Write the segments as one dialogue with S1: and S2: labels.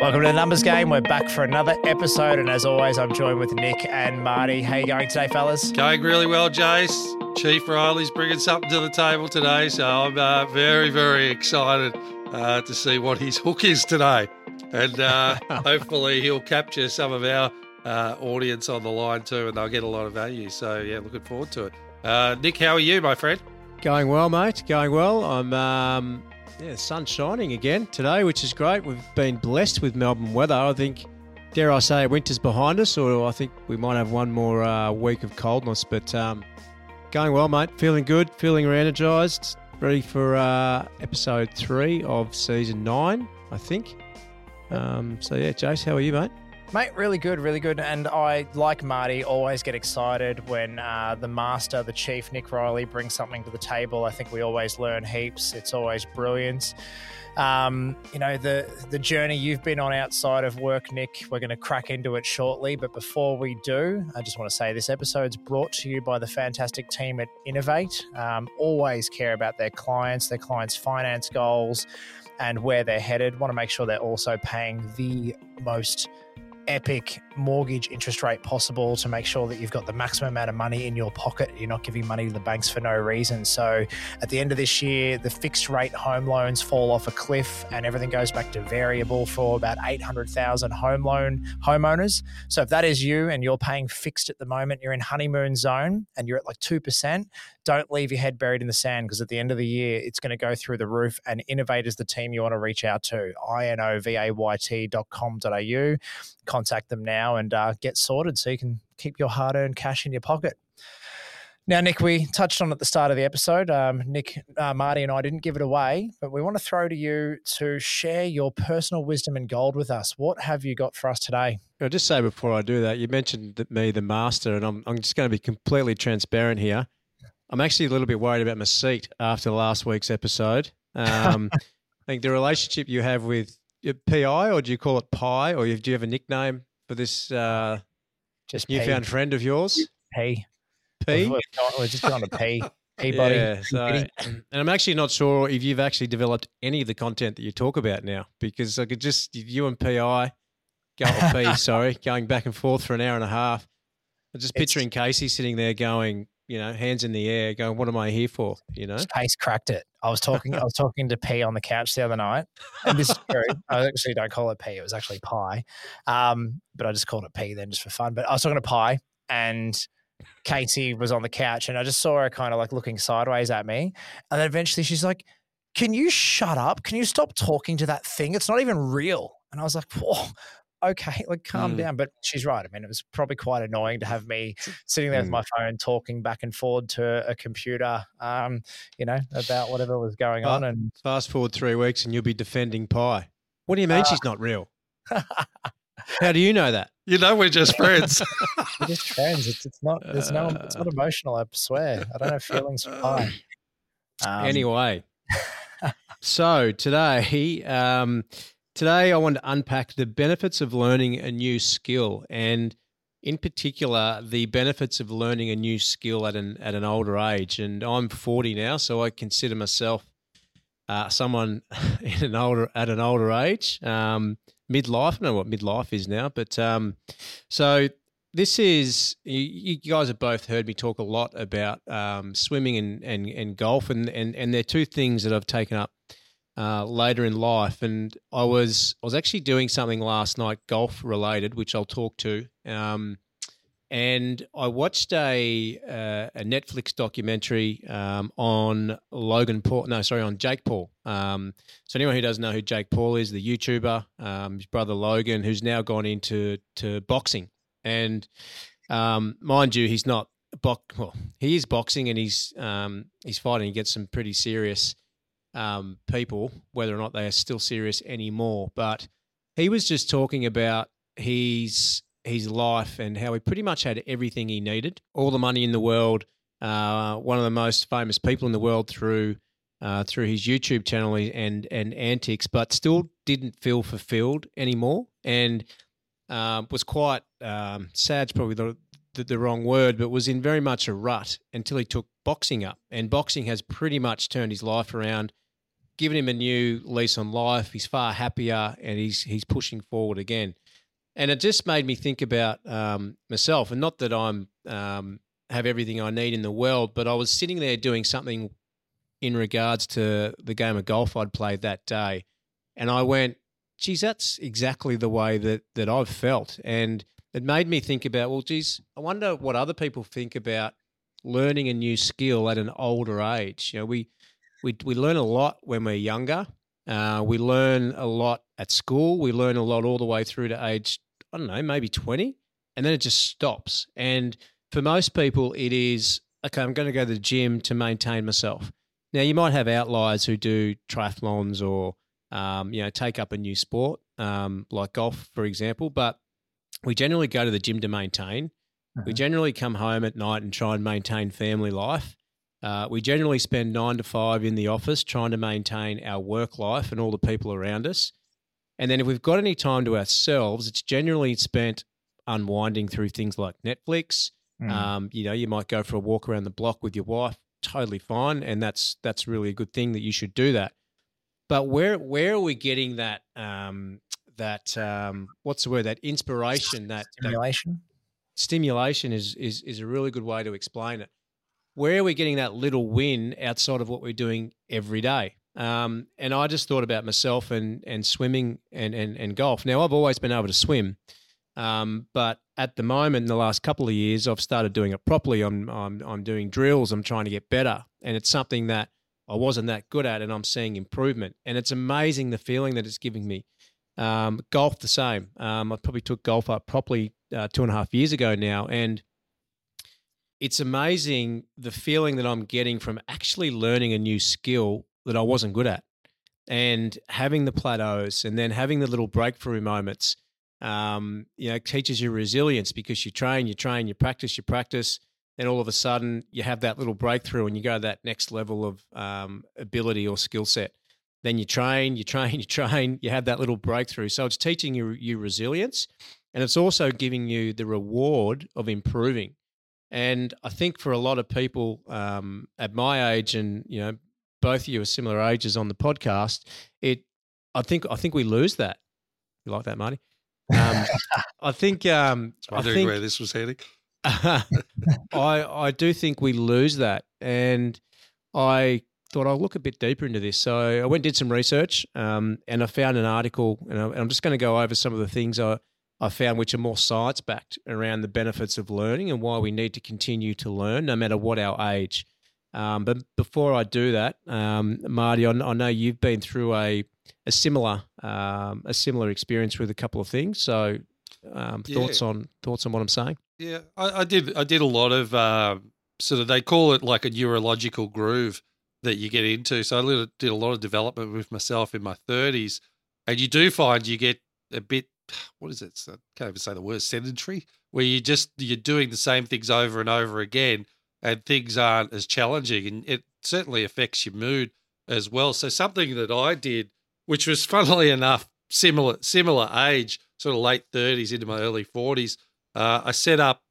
S1: Welcome to the Numbers Game. We're back for another episode, and as always, I'm joined with Nick and Marty. How you going today, fellas?
S2: Going really well, Jace. Chief Reilly's bringing something to the table today, so I'm uh, very, very excited uh, to see what his hook is today, and uh, hopefully he'll capture some of our uh, audience on the line too, and they'll get a lot of value. So yeah, looking forward to it. Uh, Nick, how are you, my friend?
S3: Going well, mate. Going well. I'm um, yeah, sun shining again today, which is great. We've been blessed with Melbourne weather. I think, dare I say, winter's behind us, or I think we might have one more uh, week of coldness. But um, going well, mate. Feeling good. Feeling re-energised. Ready for uh, episode three of season nine, I think. Um, so yeah, Jace, how are you, mate?
S1: Mate, really good, really good. And I, like Marty, always get excited when uh, the master, the chief, Nick Reilly, brings something to the table. I think we always learn heaps. It's always brilliant. Um, you know, the, the journey you've been on outside of work, Nick, we're going to crack into it shortly. But before we do, I just want to say this episode's brought to you by the fantastic team at Inovayt. Um, always care about their clients, their clients' finance goals, and where they're headed. Want to make sure they're also paying the most epic mortgage interest rate possible to make sure that you've got the maximum amount of money in your pocket. You're not giving money to the banks for no reason. So at the end of this year, the fixed rate home loans fall off a cliff and everything goes back to variable for about 800,000 home loan homeowners. So if that is you and you're paying fixed at the moment, you're in honeymoon zone and you're at like 2%, don't leave your head buried in the sand because at the end of the year, it's going to go through the roof. And Inovayt is the team you want to reach out to, inovayt.com.au. Contact them now and uh, get sorted so you can keep your hard earned cash in your pocket. Now, Nick, we touched on at the start of the episode. Um, Nick, uh, Marty, and I didn't give it away, but we want to throw to you to share your personal wisdom and gold with us. What have you got for us today?
S3: I'll just say before I do that, you mentioned me, the master, and I'm, I'm just going to be completely transparent here. I'm actually a little bit worried about my seat after last week's episode. Um, I think the relationship you have with PI, or do you call it Pi, or do you have a nickname for this uh,
S1: Just
S3: newfound friend of yours?
S1: P.
S3: P.
S1: We're, we're just going to P. P, buddy.
S3: Yeah, so, and I'm actually not sure if you've actually developed any of the content that you talk about now, because I could just you and PI go P, sorry, going back and forth for an hour and a half. I'm just
S1: It's-
S3: picturing Casey sitting there going, you know, hands in the air, going, "What am I here for?" You know.
S1: Pace cracked it. I was talking. I was talking to P on the couch the other night, and this is true. I actually don't call it P. It was actually Pi, um, but I just called it P then just for fun. But I was talking to Pi, and Katie was on the couch, and I just saw her kind of like looking sideways at me, and then eventually she's like, "Can you shut up? Can you stop talking to that thing? It's not even real." And I was like, "Whoa." Okay, like calm
S2: Mm.
S1: down. But she's right. I mean, it was probably quite annoying to have me sitting there with
S2: Mm.
S1: my phone talking back and forward to a computer, um, you know, about whatever was going on. And
S3: Fast forward three weeks, and you'll be defending Pi. What do you mean
S1: Uh,
S3: she's not real? How do you know that?
S2: You know we're just friends.
S1: we're just friends. It's, it's not. There's no. It's not emotional. I swear. I don't have feelings for Pi. Um,
S3: anyway, so today, um, today I want to unpack the benefits of learning a new skill, and in particular, the benefits of learning a new skill at an at an older age. And I'm 40 now, so I consider myself uh, someone in an older at an older age, um, midlife. I don't know what midlife is now, but um, so this is you, guys have both heard me talk a lot about um, swimming and, and, and golf and, and, and they're two things that I've taken up uh, later in life and I was I was actually doing something last night golf related which I'll talk to um, and I watched a uh, a Netflix documentary um, on Logan Paul no sorry on Jake Paul um, so anyone who doesn't know who Jake Paul is the YouTuber um, his brother Logan who's now gone into to boxing and um, mind you, he's not box. Well, he is boxing and he's um, he's fighting He gets some pretty serious um, people. Whether or not they are still serious anymore, but he was just talking about his his life and how he pretty much had everything he needed, all the money in the world. Uh, one of the most famous people in the world through uh, through his YouTube channel and and antics, but still didn't feel fulfilled anymore, and um, was quite um, sad's probably the, the the wrong word, but was in very much a rut until he took boxing up, and boxing has pretty much turned his life around. given him a new lease on life. He's far happier, and he's he's pushing forward again. And it just made me think about um, myself, and not that I'm um, have everything I need in the world, but I was sitting there doing something in regards to the game of golf I'd played that day, and I went, "Geez, that's exactly the way that that I've felt," and it made me think about, well, geez, I wonder what other people think about learning a new skill at an older age. You know, we we we learn a lot when we're younger. Uh, we learn a lot at school. We learn a lot all the way through to age I don't know, maybe twenty, and then it just stops. And for most people, it is okay. I'm going to go to the gym to maintain myself. Now, you might have outliers who do triathlons or um, you know take up a new sport um, like golf, for example. But we generally go to the gym to maintain. We mm-hmm. generally come home at night and try and maintain family life. Uh, we generally spend nine to five in the office trying to maintain our work life and all the people around us. And then if we've got any time to ourselves, it's generally spent unwinding through things like Netflix. Mm. Um, you know, you might go for a walk around the block with your wife, totally fine, and that's that's really a good thing that you should do that. But where where are we getting that um, that um, what's the word that inspiration that
S1: stimulation? That
S3: stimulation is is is a really good way to explain it where are we getting that little win outside of what we're doing every day? Um, and I just thought about myself and and swimming and, and and golf. Now I've always been able to swim, um, but at the moment, in the last couple of years, I've started doing it properly. I'm I'm I'm doing drills. I'm trying to get better, and it's something that I wasn't that good at, and I'm seeing improvement. And it's amazing the feeling that it's giving me. Um, golf the same. Um, I probably took golf up properly uh, two and a half years ago now, and it's amazing the feeling that I'm getting from actually learning a new skill that I wasn't good at and having the plateaus and then having the little breakthrough moments. Um, you know, teaches you resilience because you train, you train, you practice, you practice. Then all of a sudden you have that little breakthrough and you go to that next level of um, ability or skill set. Then you train, you train, you train, you have that little breakthrough. So it's teaching you, you resilience and it's also giving you the reward of improving. And I think for a lot of people um, at my age, and you know, both of you are similar ages on the podcast, it, I think, I think we lose that. You like that, Marty? Um, I think. Um,
S2: I think where this was heading.
S3: I I do think we lose that, and I thought I'll look a bit deeper into this. So I went and did some research, um, and I found an article, and I'm just going to go over some of the things I I found which are more science backed around the benefits of learning and why we need to continue to learn no matter what our age. Um, but before I do that, um, Marty, I, I, know you've been through a a similar um, a similar experience with a couple of things. So, um, thoughts yeah. on thoughts on what I'm saying?
S2: Yeah, I, I did. I did a lot of uh, sort of they call it like a neurological groove that you get into. So I did a lot of development with myself in my 30s, and you do find you get a bit what is it? I can't even say the word sedentary, where you just you're doing the same things over and over again, and things aren't as challenging, and it certainly affects your mood as well. So something that I did, which was funnily enough similar similar age, sort of late thirties into my early forties, uh, I set up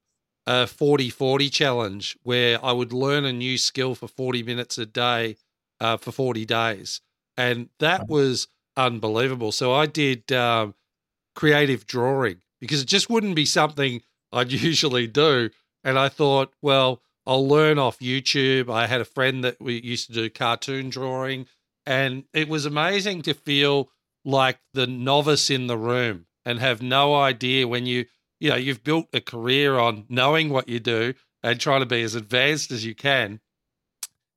S2: a 40-40 challenge where I would learn a new skill for 40 minutes a day uh, for 40 days. And that was unbelievable. So I did um, creative drawing because it just wouldn't be something I'd usually do. And I thought, well, I'll learn off YouTube. I had a friend that we used to do cartoon drawing, and it was amazing to feel like the novice in the room and have no idea when you, you know, you've built a career on knowing what you do and trying to be as advanced as you can,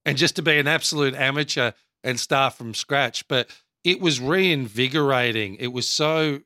S2: and just to be an absolute amateur and start from scratch. But it was reinvigorating. It was so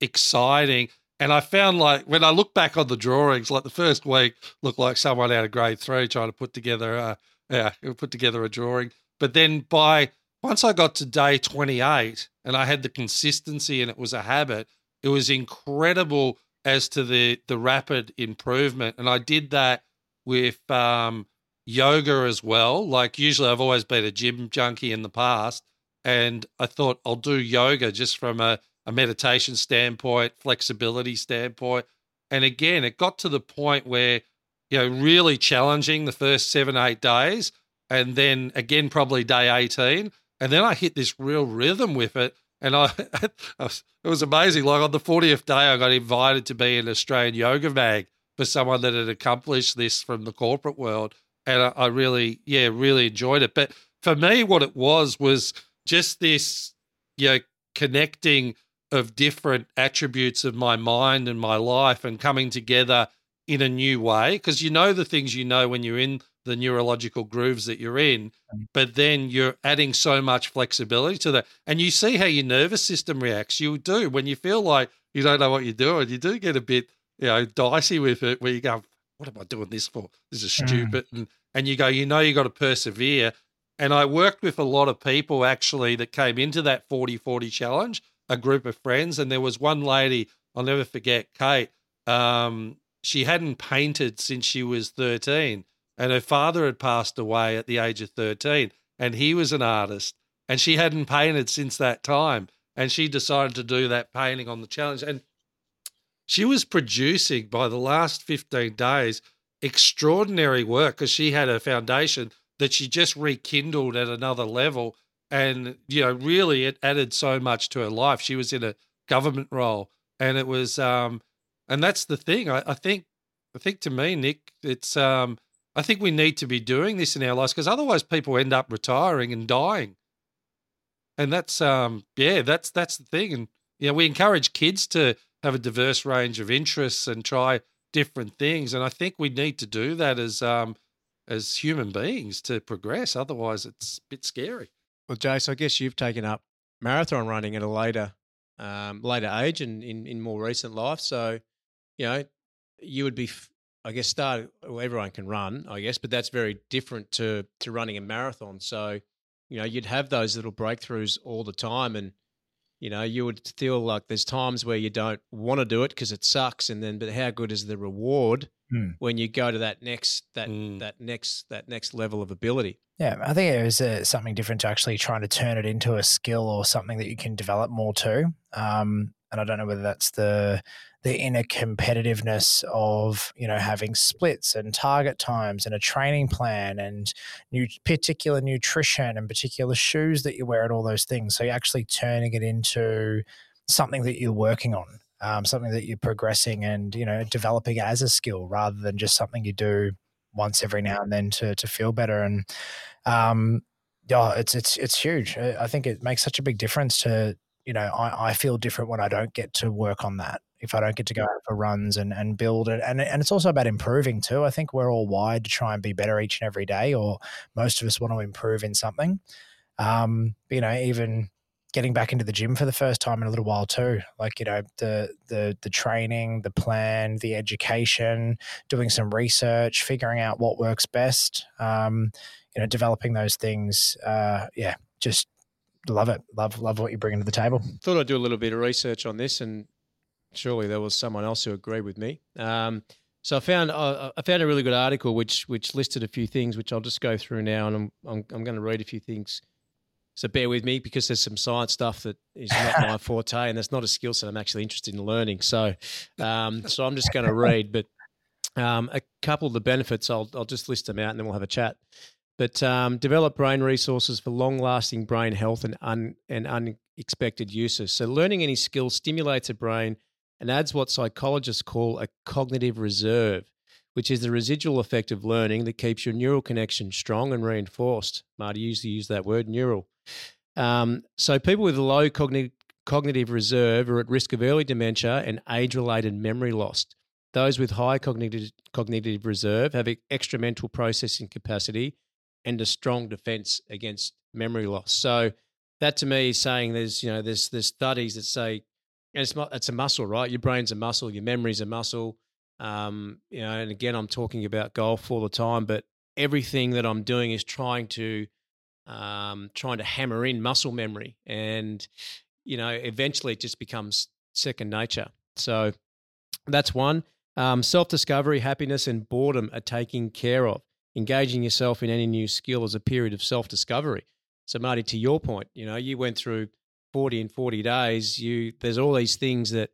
S2: exciting. And I found like when I look back on the drawings, like the first week looked like someone out of grade three trying to put together a yeah, put together a drawing. But then by once I got to day 28 and I had the consistency and it was a habit, it was incredible as to the the rapid improvement. And I did that with um, yoga as well. Like usually I've always been a gym junkie in the past. And I thought I'll do yoga just from a a meditation standpoint, flexibility standpoint. And again, it got to the point where, you know, really challenging the first seven, eight days. And then again, probably day 18, And then I hit this real rhythm with it. And I, it was amazing. Like on the 40th day, I got invited to be in Australian Yoga Mag for someone that had accomplished this from the corporate world. And I, I really, yeah, really enjoyed it. But for me, what it was was just this, you know, connecting of different attributes of my mind and my life and coming together in a new way. Because you know the things you know when you're in the neurological grooves that you're in, mm. but then you're adding so much flexibility to that. And you see how your nervous system reacts. You do when you feel like you don't know what you're doing, you do get a bit, you know, dicey with it where you go, What am I doing this for? This is mm. stupid. And and you go, you know you got to persevere. And I worked with a lot of people actually that came into that 40 40 challenge, a group of friends. And there was one lady, I'll never forget, Kate. Um, she hadn't painted since she was 13 and her father had passed away at the age of 13 and he was an artist and she hadn't painted since that time and she decided to do that painting on the challenge and she was producing by the last 15 days extraordinary work because she had a foundation that she just rekindled at another level and you know really it added so much to her life. She was in a government role and it was um and that's the thing. I, I think i think to me nick it's um I think we need to be doing this in our lives because otherwise people end up retiring and dying. And that's um yeah, that's that's the thing. And you know, we encourage kids to have a diverse range of interests and try different things. And I think we need to do that as um as human beings to progress. Otherwise it's a bit scary.
S3: Well, Jace, I guess you've taken up marathon running at a later um, later age and in, in more recent life. So, you know, you would be I guess start well, everyone can run, I guess, but that's very different to to running a marathon. So, you know, you'd have those little breakthroughs all the time and you know, you would feel like there's times where you don't want to do it because it sucks and then but how good is the reward mm. when you go to that next that mm. that next that next level of ability.
S1: Yeah, I think it was uh, something different to actually trying to turn it into a skill or something that you can develop more too. Um, and I don't know whether that's the the inner competitiveness of you know having splits and target times and a training plan and new particular nutrition and particular shoes that you wear and all those things. So you're actually turning it into something that you're working on, um, something that you're progressing and you know developing as a skill rather than just something you do once every now and then to to feel better and um yeah it's it's it's huge i think it makes such a big difference to you know i, I feel different when i don't get to work on that if I don't get to go out for runs and, and build it. And, and it's also about improving too. I think we're all wired to try and be better each and every day, or most of us want to improve in something. Um, you know, even getting back into the gym for the first time in a little while too. Like, you know, the the the training, the plan, the education, doing some research, figuring out what works best. Um, you know, developing those things. Uh, yeah, just love it. Love love what you're bringing to the table.
S3: Thought I'd do a little bit of research on this and surely there was someone else who agreed with me. Um, so I found uh, I found a really good article which which listed a few things which I'll just go through now, and I'm I'm, I'm going to read a few things. So bear with me because there's some science stuff that is not my forte, and that's not a skill set I'm actually interested in learning. So um, so I'm just going to read, but um, a couple of the benefits I'll I'll just list them out, and then we'll have a chat. But um, develop brain resources for long-lasting brain health and un, and unexpected uses. So learning any skill stimulates a brain and adds what psychologists call a cognitive reserve, which is the residual effect of learning that keeps your neural connection strong and reinforced. Marty used to use that word, neural. Um, so people with low cognitive cognitive reserve are at risk of early dementia and age-related memory loss. Those with high cognitive cognitive reserve have extra mental processing capacity and a strong defense against memory loss. So that to me is saying there's you know there's there's studies that say and it's it's a muscle, right? Your brain's a muscle, your memory's a muscle. Um, you know, and again, I'm talking about golf all the time, but everything that I'm doing is trying to um, trying to hammer in muscle memory, and you know, eventually it just becomes second nature. So that's one. Um, Self discovery, happiness, and boredom are taken care of. Engaging yourself in any new skill is a period of self discovery. So, Marty, to your point, you know, you went through 40 and 40 days, you there's all these things that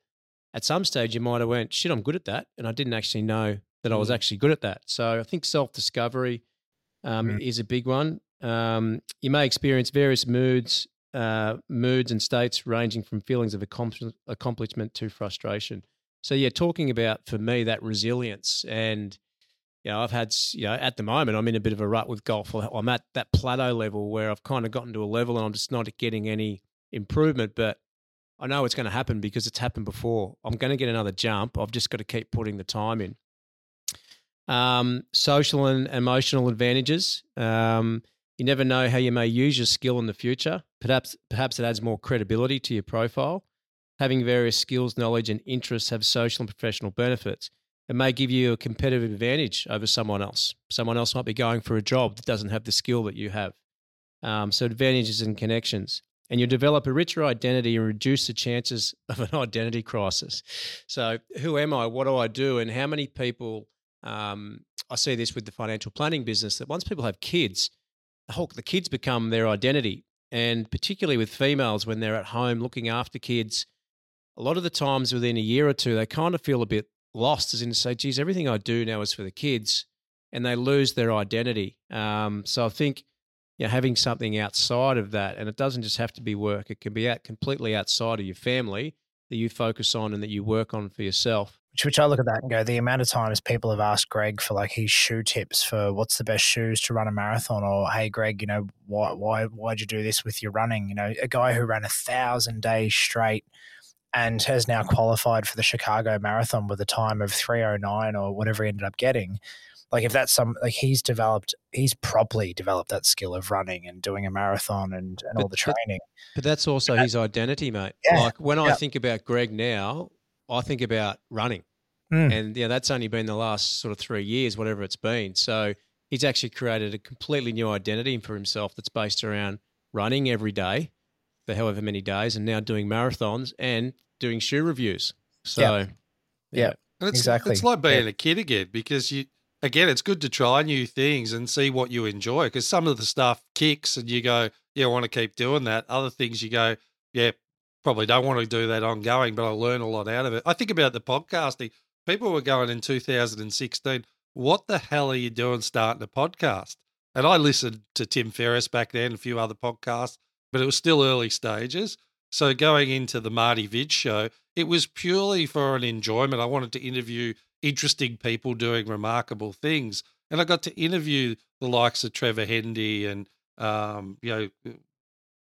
S3: at some stage you might have went, shit, I'm good at that. And I didn't actually know that I was mm. actually good at that. So I think self discovery um, mm. is a big one. Um, you may experience various moods, uh, moods and states ranging from feelings of accomplishment to frustration. So yeah, talking about for me that resilience and you know, I've had, you know, at the moment, I'm in a bit of a rut with golf. I'm at that plateau level where I've kind of gotten to a level and I'm just not getting any improvement. But I know it's going to happen because it's happened before. I'm going to get another jump. I've just got to keep putting the time in. Um, social and emotional advantages. Um, you never know how you may use your skill in the future. Perhaps, perhaps it adds more credibility to your profile. Having various skills, knowledge, and interests have social and professional benefits. It may give you a competitive advantage over someone else. Someone else might be going for a job that doesn't have the skill that you have. Um, so, advantages and connections and you develop a richer identity and reduce the chances of an identity crisis. So, who am I? What do I do? And how many people? Um, I see this with the financial planning business that once people have kids, the the kids become their identity. And particularly with females, when they're at home looking after kids, a lot of the times within a year or two, they kind of feel a bit lost, as in to say, geez, everything I do now is for the kids, and they lose their identity. Um, so I think you know, having something outside of that, and it doesn't just have to be work; it can be out completely outside of your family that you focus on and that you work on for yourself.
S1: Which, which I look at that and go, the amount of times people have asked Greg for like his shoe tips for what's the best shoes to run a marathon, or hey, Greg, you know, why why why'd you do this with your running? You know, a guy who ran a thousand days straight and has now qualified for the Chicago Marathon with a time of 309 or whatever he ended up getting. Like if that's some like he's developed he's properly developed that skill of running and doing a marathon and, and
S3: but,
S1: all the training.
S3: but, but that's also his identity mate. Yeah, like when i think about greg now i think about running. Mm. and yeah that's only been the last sort of three years whatever it's been. So he's actually created a completely new identity for himself that's based around running every day for however many days and now doing marathons and doing shoe reviews so
S1: yeah, yeah.
S2: And it's, exactly. It's like being yeah. a kid again because you again, it's good to try new things and see what you enjoy because some of the stuff kicks and you go, yeah, I want to keep doing that. Other things you go, yeah, probably don't want to do that ongoing, but I learn a lot out of it. I think about the podcasting. People were going in 2016, what the hell are you doing starting a podcast? And I listened to Tim Ferriss back then, a few other podcasts, but it was still early stages. So going into the Marty Vid show, it was purely for an enjoyment. I wanted to interview interesting people doing remarkable things. And I got to interview the likes of Trevor Hendy and um, you know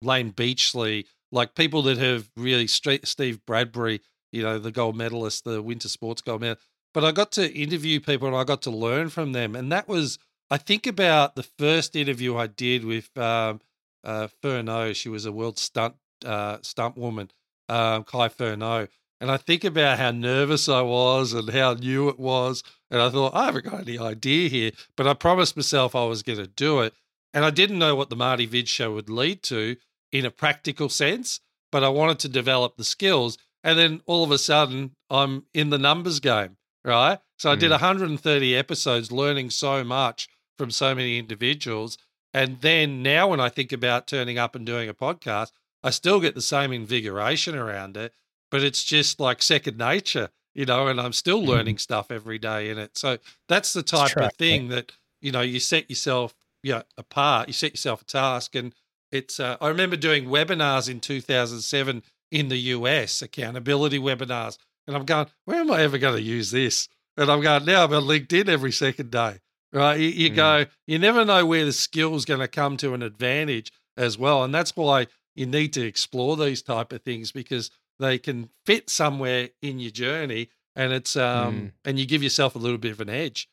S2: Layne Beachley, like people that have really Steve Bradbury, you know, the gold medalist, the winter sports gold medal. But I got to interview people and I got to learn from them, and that was I think about the first interview I did with um, uh, Furneaux. She was a world stunt uh, stunt woman, um, Kai Furneaux, and I think about how nervous I was and how new it was. And I thought, I haven't got any idea here. But I promised myself I was going to do it. And I didn't know what the Marty Vid show would lead to in a practical sense, but I wanted to develop the skills. And then all of a sudden, I'm in the numbers game, right? So I did 130 mm. episodes, learning so much from so many individuals. And then now, when I think about turning up and doing a podcast, I still get the same invigoration around it but it's just like second nature, you know, and I'm still mm-hmm. learning stuff every day in it. So that's the type of thing that, you know, you set yourself you know, apart, you set yourself a task. And it's, uh, I remember doing webinars in 2007 in the US, accountability webinars. And I'm going, where am I ever going to use this? And I'm going, now I'm on LinkedIn every second day, right? You, you mm. go, you never know where the skill's going to come to an advantage as well. And that's why you need to explore these type of things because they can fit somewhere in your journey and it's um mm. and you give yourself a little bit of an edge.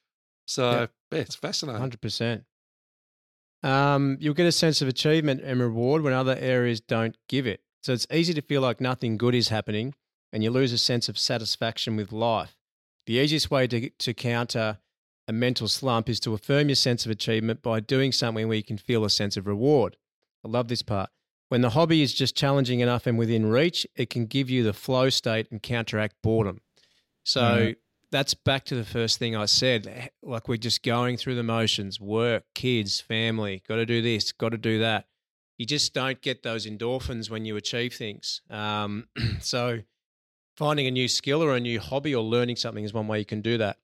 S2: So yep. yeah, it's fascinating.
S3: 100% um you'll get a sense of achievement and reward when other areas don't give it. So it's easy to feel like nothing good is happening and you lose a sense of satisfaction with life. The easiest way to, to counter a mental slump is to affirm your sense of achievement by doing something where you can feel a sense of reward. I love this part when the hobby is just challenging enough and within reach, it can give you the flow state and counteract boredom. So mm. that's back to the first thing I said. Like we're just going through the motions work, kids, family, got to do this, got to do that. You just don't get those endorphins when you achieve things. Um, so finding a new skill or a new hobby or learning something is one way you can do that.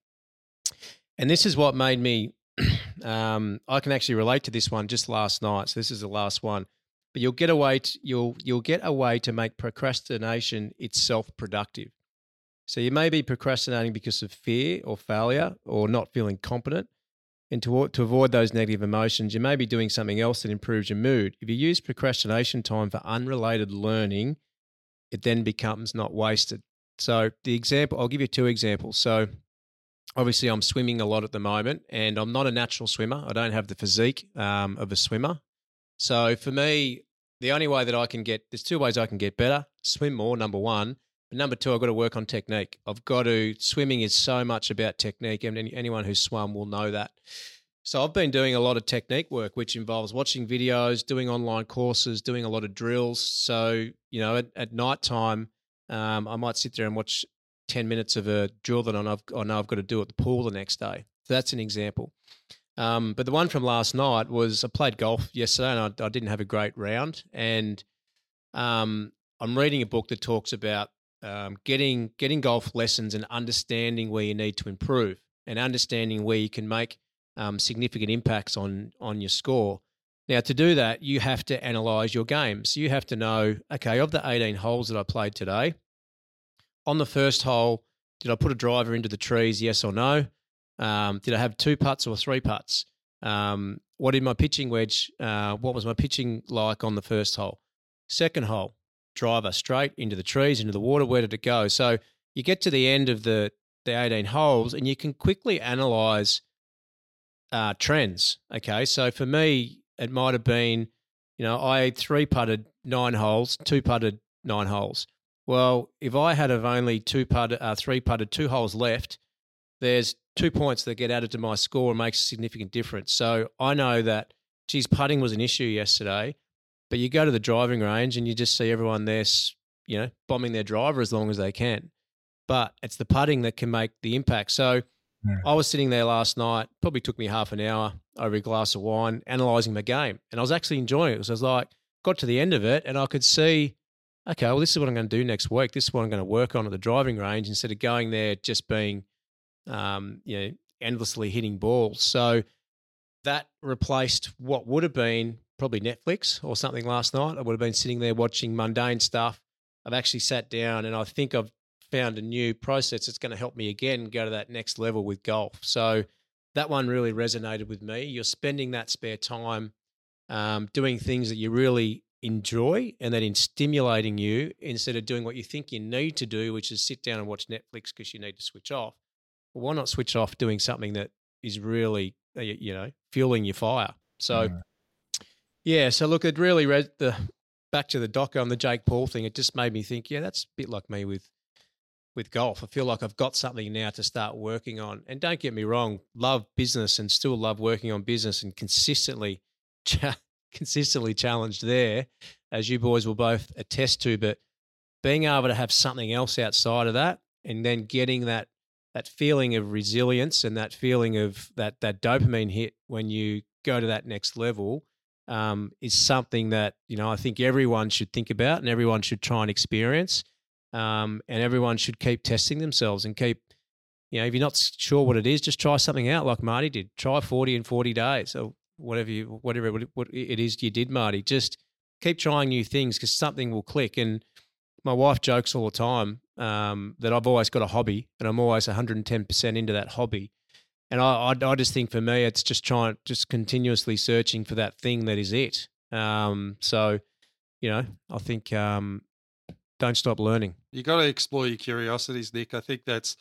S3: And this is what made me um, I can actually relate to this one just last night. So this is the last one. But you'll get a way to, you'll you'll get a way to make procrastination itself productive. So you may be procrastinating because of fear or failure or not feeling competent. And to, to avoid those negative emotions, you may be doing something else that improves your mood. If you use procrastination time for unrelated learning, it then becomes not wasted. So the example, I'll give you two examples. So obviously I'm swimming a lot at the moment and I'm not a natural swimmer. I don't have the physique um, of a swimmer. So for me, the only way that I can get, there's two ways I can get better. Swim more, number one. But number two, I've got to work on technique. I've got to, swimming is so much about technique and anyone who's swum will know that. So I've been doing a lot of technique work, which involves watching videos, doing online courses, doing a lot of drills. So, you know, at, at night time, um, I might sit there and watch 10 minutes of a drill that I know, I've, I know I've got to do at the pool the next day. So that's an example. Um, but the one from last night was I played golf yesterday and I, I didn't have a great round. And um, I'm reading a book that talks about um, getting getting golf lessons and understanding where you need to improve and understanding where you can make um, significant impacts on on your score. Now, to do that, you have to analyze your games. You have to know, okay, of the 18 holes that I played today, on the first hole, did I put a driver into the trees? Yes or no? Um, did I have two putts or three putts? Um, what did my pitching wedge? Uh, what was my pitching like on the first hole? Second hole, driver straight into the trees, into the water. Where did it go? So you get to the end of the the 18 holes, and you can quickly analyze uh, trends. Okay, so for me, it might have been, you know, I three putted nine holes, two putted nine holes. Well, if I had of only two putted, uh, three putted, two holes left, there's two points that get added to my score and makes a significant difference. So I know that, geez, putting was an issue yesterday, but you go to the driving range and you just see everyone there, you know, bombing their driver as long as they can. But it's the putting that can make the impact. So yeah. I was sitting there last night, probably took me half an hour over a glass of wine, analysing my game. And I was actually enjoying it because I was like, got to the end of it and I could see okay, well, this is what I'm going to do next week. This is what I'm going to work on at the driving range instead of going there just being, um, you know, endlessly hitting balls. So that replaced what would have been probably Netflix or something last night. I would have been sitting there watching mundane stuff. I've actually sat down and I think I've found a new process that's going to help me again go to that next level with golf. So that one really resonated with me. You're spending that spare time um, doing things that you really enjoy and that in stimulating you instead of doing what you think you need to do, which is sit down and watch Netflix because you need to switch off. Well, why not switch off doing something that is really, uh, you know, fueling your fire? So, yeah. yeah so look, it really read the back to the docker on the Jake Paul thing. It just made me think, yeah, that's a bit like me with with golf. I feel like I've got something now to start working on. And don't get me wrong, love business and still love working on business and consistently consistently challenged there, as you boys will both attest to. But being able to have something else outside of that, and then getting that that feeling of resilience and that feeling of that that dopamine hit when you go to that next level um, is something that you know I think everyone should think about and everyone should try and experience, um, and everyone should keep testing themselves and keep. You know, if you're not sure what it is, just try something out like Marty did. Try 40 in 40 days. or whatever you whatever what it is you did, Marty. Just keep trying new things because something will click. And my wife jokes all the time um, that I've always got a hobby and I'm always 110% into that hobby. And I, I, I, just think for me, it's just trying, just continuously searching for that thing that is it. Um, so, you know, I think um, don't stop learning.
S2: You got to explore your curiosities, Nick. I think that's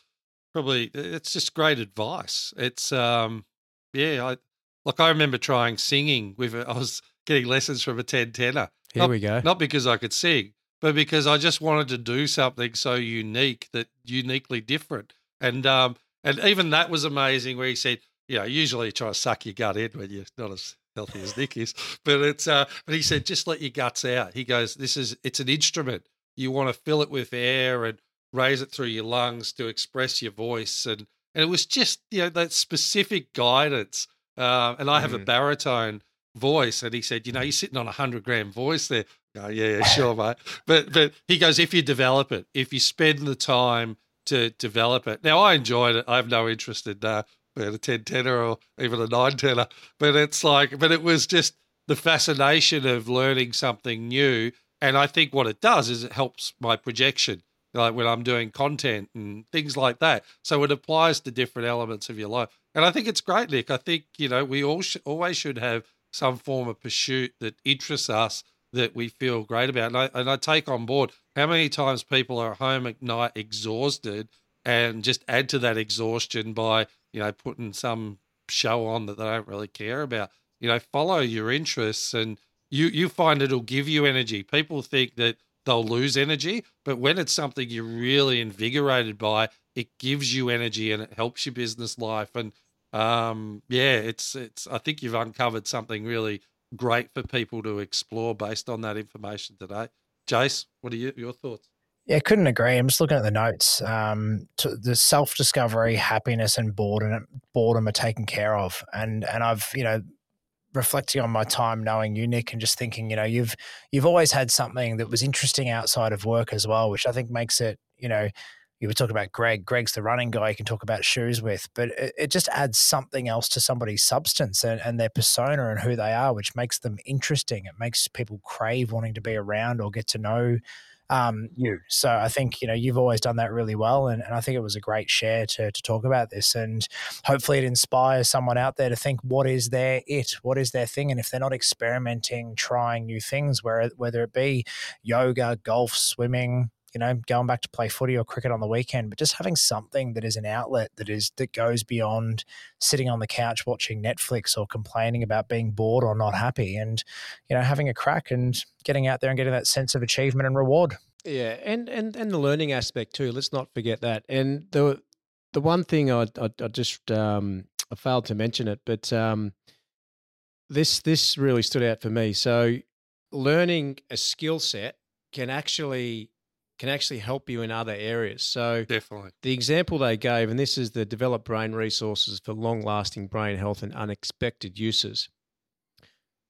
S2: probably it's just great advice. It's um, yeah, I like I remember trying singing with I was getting lessons from a 10 tenor.
S3: Here
S2: not,
S3: we go.
S2: Not because I could sing, but because I just wanted to do something so unique that uniquely different. And um and even that was amazing where he said, you know, usually you try to suck your gut in when you're not as healthy as Nick is. But it's uh but he said just let your guts out. He goes, This is it's an instrument. You want to fill it with air and raise it through your lungs to express your voice and and it was just, you know, that specific guidance uh, and I have mm. a baritone voice. And he said, you know, you're sitting on a hundred gram voice there. Oh, yeah, yeah, sure, mate. But but he goes, if you develop it, if you spend the time to develop it. Now I enjoyed it. I have no interest in uh, a 10 tenner or even a 9 tenner. But it's like, but it was just the fascination of learning something new. And I think what it does is it helps my projection, like when I'm doing content and things like that. So it applies to different elements of your life. And I think it's great, Nick. I think, you know, we all sh- always should have some form of pursuit that interests us that we feel great about. And I, and I take on board how many times people are home at night exhausted and just add to that exhaustion by, you know, putting some show on that they don't really care about. You know, follow your interests and you you find it'll give you energy. People think that they'll lose energy, but when it's something you're really invigorated by, it gives you energy and it helps your business life. And um, yeah, it's it's. I think you've uncovered something really great for people to explore based on that information today. Jace, what are you, your thoughts?
S1: Yeah, couldn't agree. I'm just looking at the notes. Um, the self discovery, happiness, and boredom, boredom are taken care of, and and I've you know reflecting on my time knowing you, Nick, and just thinking, you know, you've you've always had something that was interesting outside of work as well, which I think makes it, you know, you were talking about Greg. Greg's the running guy you can talk about shoes with, but it, it just adds something else to somebody's substance and, and, their persona and who they are, which makes them interesting. It makes people crave wanting to be around or get to know um, you. So I think, you know, you've always done that really well. And, and I think it was a great share to, to talk about this. And hopefully it inspires someone out there to think, what is their it? What is their thing? And if they're not experimenting, trying new things, where, whether it be yoga, golf, swimming, you know, going back to play footy or cricket on the weekend, but just having something that is an outlet that is that goes beyond sitting on the couch watching Netflix or complaining about being bored or not happy, and you know, having a crack and getting out there and getting that sense of achievement and reward.
S3: Yeah, and and and the learning aspect too. Let's not forget that. And the the one thing I I, I just um, I failed to mention it, but um, this this really stood out for me. So learning a skill set can actually can actually help you in other areas. So,
S2: definitely.
S3: The example they gave, and this is the develop brain resources for long lasting brain health and unexpected uses.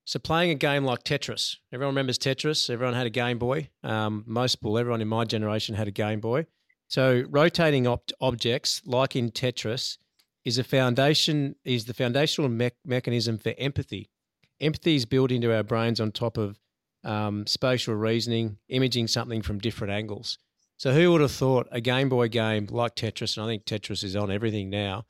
S3: So, playing a game like Tetris, everyone remembers Tetris. Everyone had a Game Boy. Um, most, well, everyone in my generation had a Game Boy. So, rotating op- objects, like in Tetris, is a foundation is the foundational me- mechanism for empathy. Empathy is built into our brains on top of um, spatial reasoning, imaging something from different angles. So who would have thought a Game Boy game like Tetris, and I think Tetris is on everything now,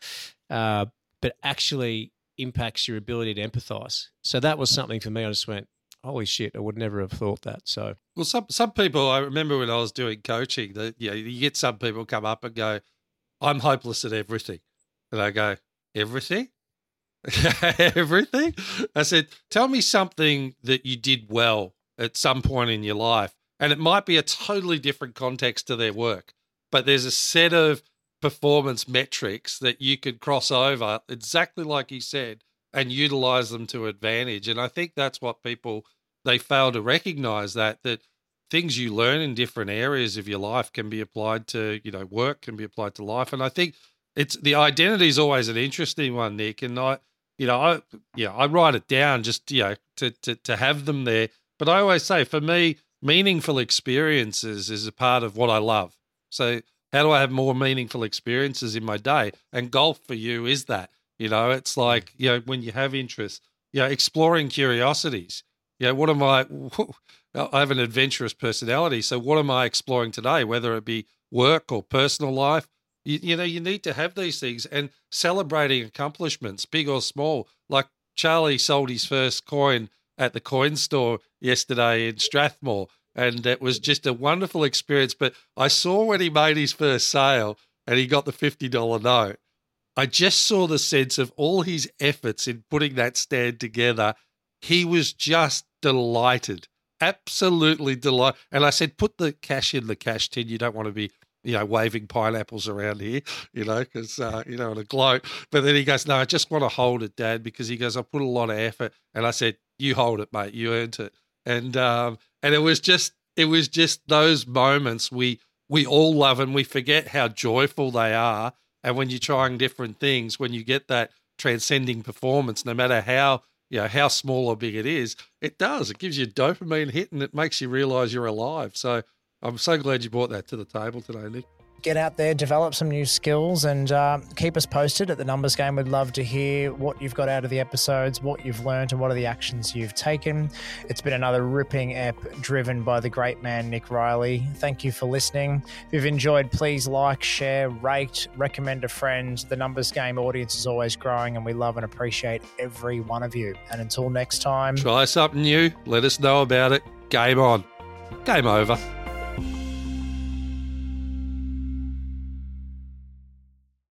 S3: uh, but actually impacts your ability to empathize. So that was something for me. I just went, holy shit, I would never have thought that. So
S2: well, some some people I remember when I was doing coaching that you, know, you get some people come up and go, I'm hopeless at everything, and I go, everything. everything. I said, tell me something that you did well at some point in your life. And it might be a totally different context to their work, but there's a set of performance metrics that you could cross over exactly like you said and utilize them to advantage. And I think that's what people they fail to recognize that that things you learn in different areas of your life can be applied to, you know, work can be applied to life. And I think it's the identity is always an interesting one, Nick. And I, you know, I, yeah, I write it down just, you know, to, to, to have them there but I always say, for me, meaningful experiences is a part of what I love. So, how do I have more meaningful experiences in my day? And golf for you is that. You know, it's mm. like, you know, when you have interest, you know, exploring curiosities. You know, what am I? I have an adventurous personality. So, what am I exploring today, whether it be work or personal life? You, you know, you need to have these things and celebrating accomplishments, big or small. Like Charlie sold his first coin at the coin store yesterday in Strathmore, and it was just a wonderful experience. But I saw when he made his first sale and he got the $50 note, I just saw the sense of all his efforts in putting that stand together. He was just delighted, absolutely delighted. And I said, put the cash in the cash tin. You don't want to be you know, waving pineapples around here, you know, because, uh, you know, on a gloat. But then he goes, no, I just want to hold it, Dad, because he goes, I put a lot of effort. And I said, you hold it, mate. You earned it. And um, and it was just it was just those moments we we all love and we forget how joyful they are. And when you're trying different things, when you get that transcending performance, no matter how you know how small or big it is, it does. It gives you a dopamine hit and it makes you realize you're alive. So I'm so glad you brought that to the table today, Nick.
S1: Get out there, develop some new skills, and uh, keep us posted at the numbers game. We'd love to hear what you've got out of the episodes, what you've learned, and what are the actions you've taken. It's been another ripping ep driven by the great man, Nick Reilly. Thank you for listening. If you've enjoyed, please like, share, rate, recommend a friend. The numbers game audience is always growing, and we love and appreciate every one of you. And until next time,
S2: try something new. Let us know about it. Game on. Game over.